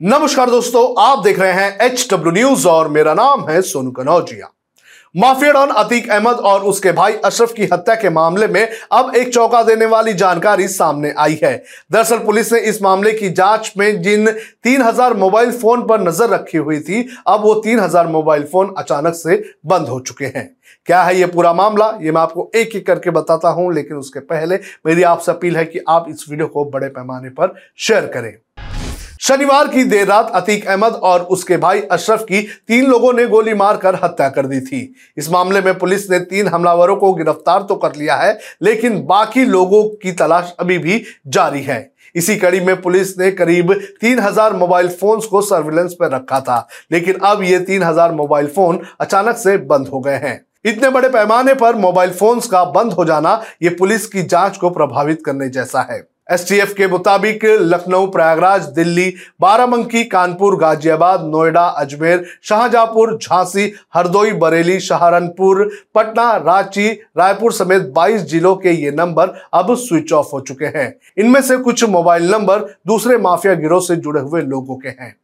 नमस्कार दोस्तों, आप देख रहे हैं एच डब्ल्यू न्यूज़ और मेरा नाम है सोनू कनौजिया। माफिया डॉन अतीक अहमद और उसके भाई अशरफ की हत्या के मामले में अब एक चौंका देने वाली जानकारी सामने आई है। दरअसल पुलिस ने इस मामले की जाँच में जिन 3000 मोबाइल फ़ोन पर नज़र रखी हुई थी, अब वो 3000 मोबाइल फ़ोन अचानक से बंद हो चुके हैं। क्या है ये पूरा मामला? ये मैं आपको एक एक करके बताता हूँ, लेकिन उसके पहले मेरी आपसे अपील है कि आप इस वीडियो को बड़े पैमाने पर शेयर करें। शनिवार की देर रात अतीक अहमद और उसके भाई अशरफ की तीन लोगों ने गोली मारकर हत्या कर दी थी। इस मामले में पुलिस ने तीन हमलावरों को गिरफ़्तार तो कर लिया है, लेकिन बाकी लोगों की तलाश अभी भी जारी है। इसी कड़ी में पुलिस ने करीब तीन हज़ार मोबाइल फोन्स को सर्विलेंस पर रखा था, लेकिन अब ये तीन हज़ार मोबाइल फ़ोन अचानक से बंद हो गए हैं। इतने बड़े पैमाने पर मोबाइल फोन्स का बंद हो जाना ये पुलिस की जाँच को प्रभावित करने जैसा है। एसटीएफ के मुताबिक लखनऊ, प्रयागराज, दिल्ली, बाराबंकी, कानपुर, गाजियाबाद, नोएडा, अजमेर, शाहजहांपुर, झांसी, हरदोई, बरेली, सहारनपुर, पटना, रांची, रायपुर समेत 22 जिलों के ये नंबर अब स्विच ऑफ़ हो चुके हैं। इनमें से कुछ मोबाइल नंबर दूसरे माफिया गिरोह से जुड़े हुए लोगों के हैं।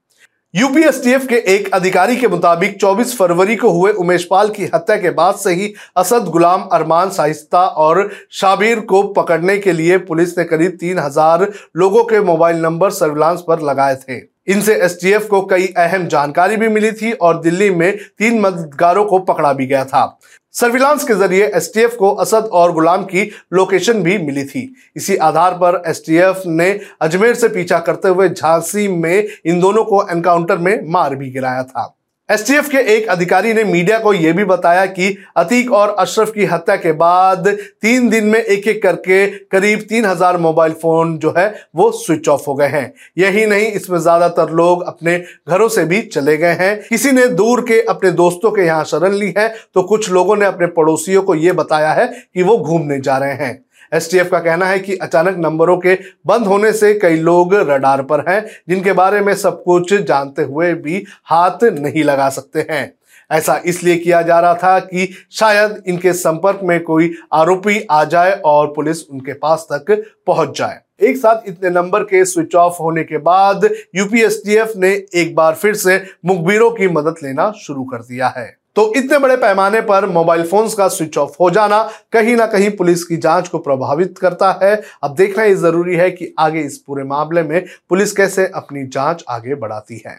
यूपीएसटीएफ के एक अधिकारी के मुताबिक 24 फरवरी को हुए उमेश पाल की हत्या के बाद से ही असद गुलाम अरमान साहिस्ता और शाबिर को पकड़ने के लिए पुलिस ने करीब तीन हज़ार लोगों के मोबाइल नंबर सर्विलांस पर लगाए थे। इनसे एसटीएफ को कई अहम जानकारी भी मिली थी और दिल्ली में तीन मददगारों को पकड़ा भी गया था। सर्विलांस के ज़रिए एसटीएफ को असद और गुलाम की लोकेशन भी मिली थी। इसी आधार पर एसटीएफ ने अजमेर से पीछा करते हुए झांसी में इन दोनों को एनकाउंटर में मार भी गिराया था। एसटीएफ के एक अधिकारी ने मीडिया को यह भी बताया कि अतीक और अशरफ की हत्या के बाद तीन दिन में एक एक करके करीब तीन हज़ार मोबाइल फ़ोन जो है, वो स्विच ऑफ़ हो गए हैं। यही नहीं, इसमें ज़्यादातर लोग अपने घरों से भी चले गए हैं। किसी ने दूर के अपने दोस्तों के यहाँ शरण ली है तो कुछ लोगों ने अपने पड़ोसियों को यह बताया है कि वो घूमने जा रहे हैं। एसटीएफ का कहना है कि अचानक नंबरों के बंद होने से कई लोग रडार पर हैं, जिनके बारे में सब कुछ जानते हुए भी हाथ नहीं लगा सकते हैं। ऐसा इसलिए किया जा रहा था कि शायद इनके संपर्क में कोई आरोपी आ जाए और पुलिस उनके पास तक पहुँच जाए। एक साथ इतने नंबर के स्विच ऑफ़ होने के बाद यूपीएसटीएफ ने एक बार फिर से मुखबिरों की मदद लेना शुरू कर दिया है। तो इतने बड़े पैमाने पर मोबाइल फोन्स का स्विच ऑफ़ हो जाना कहीं ना कहीं पुलिस की जाँच को प्रभावित करता है। अब देखना यह ज़रूरी है कि आगे इस पूरे मामले में पुलिस कैसे अपनी जाँच आगे बढ़ाती है।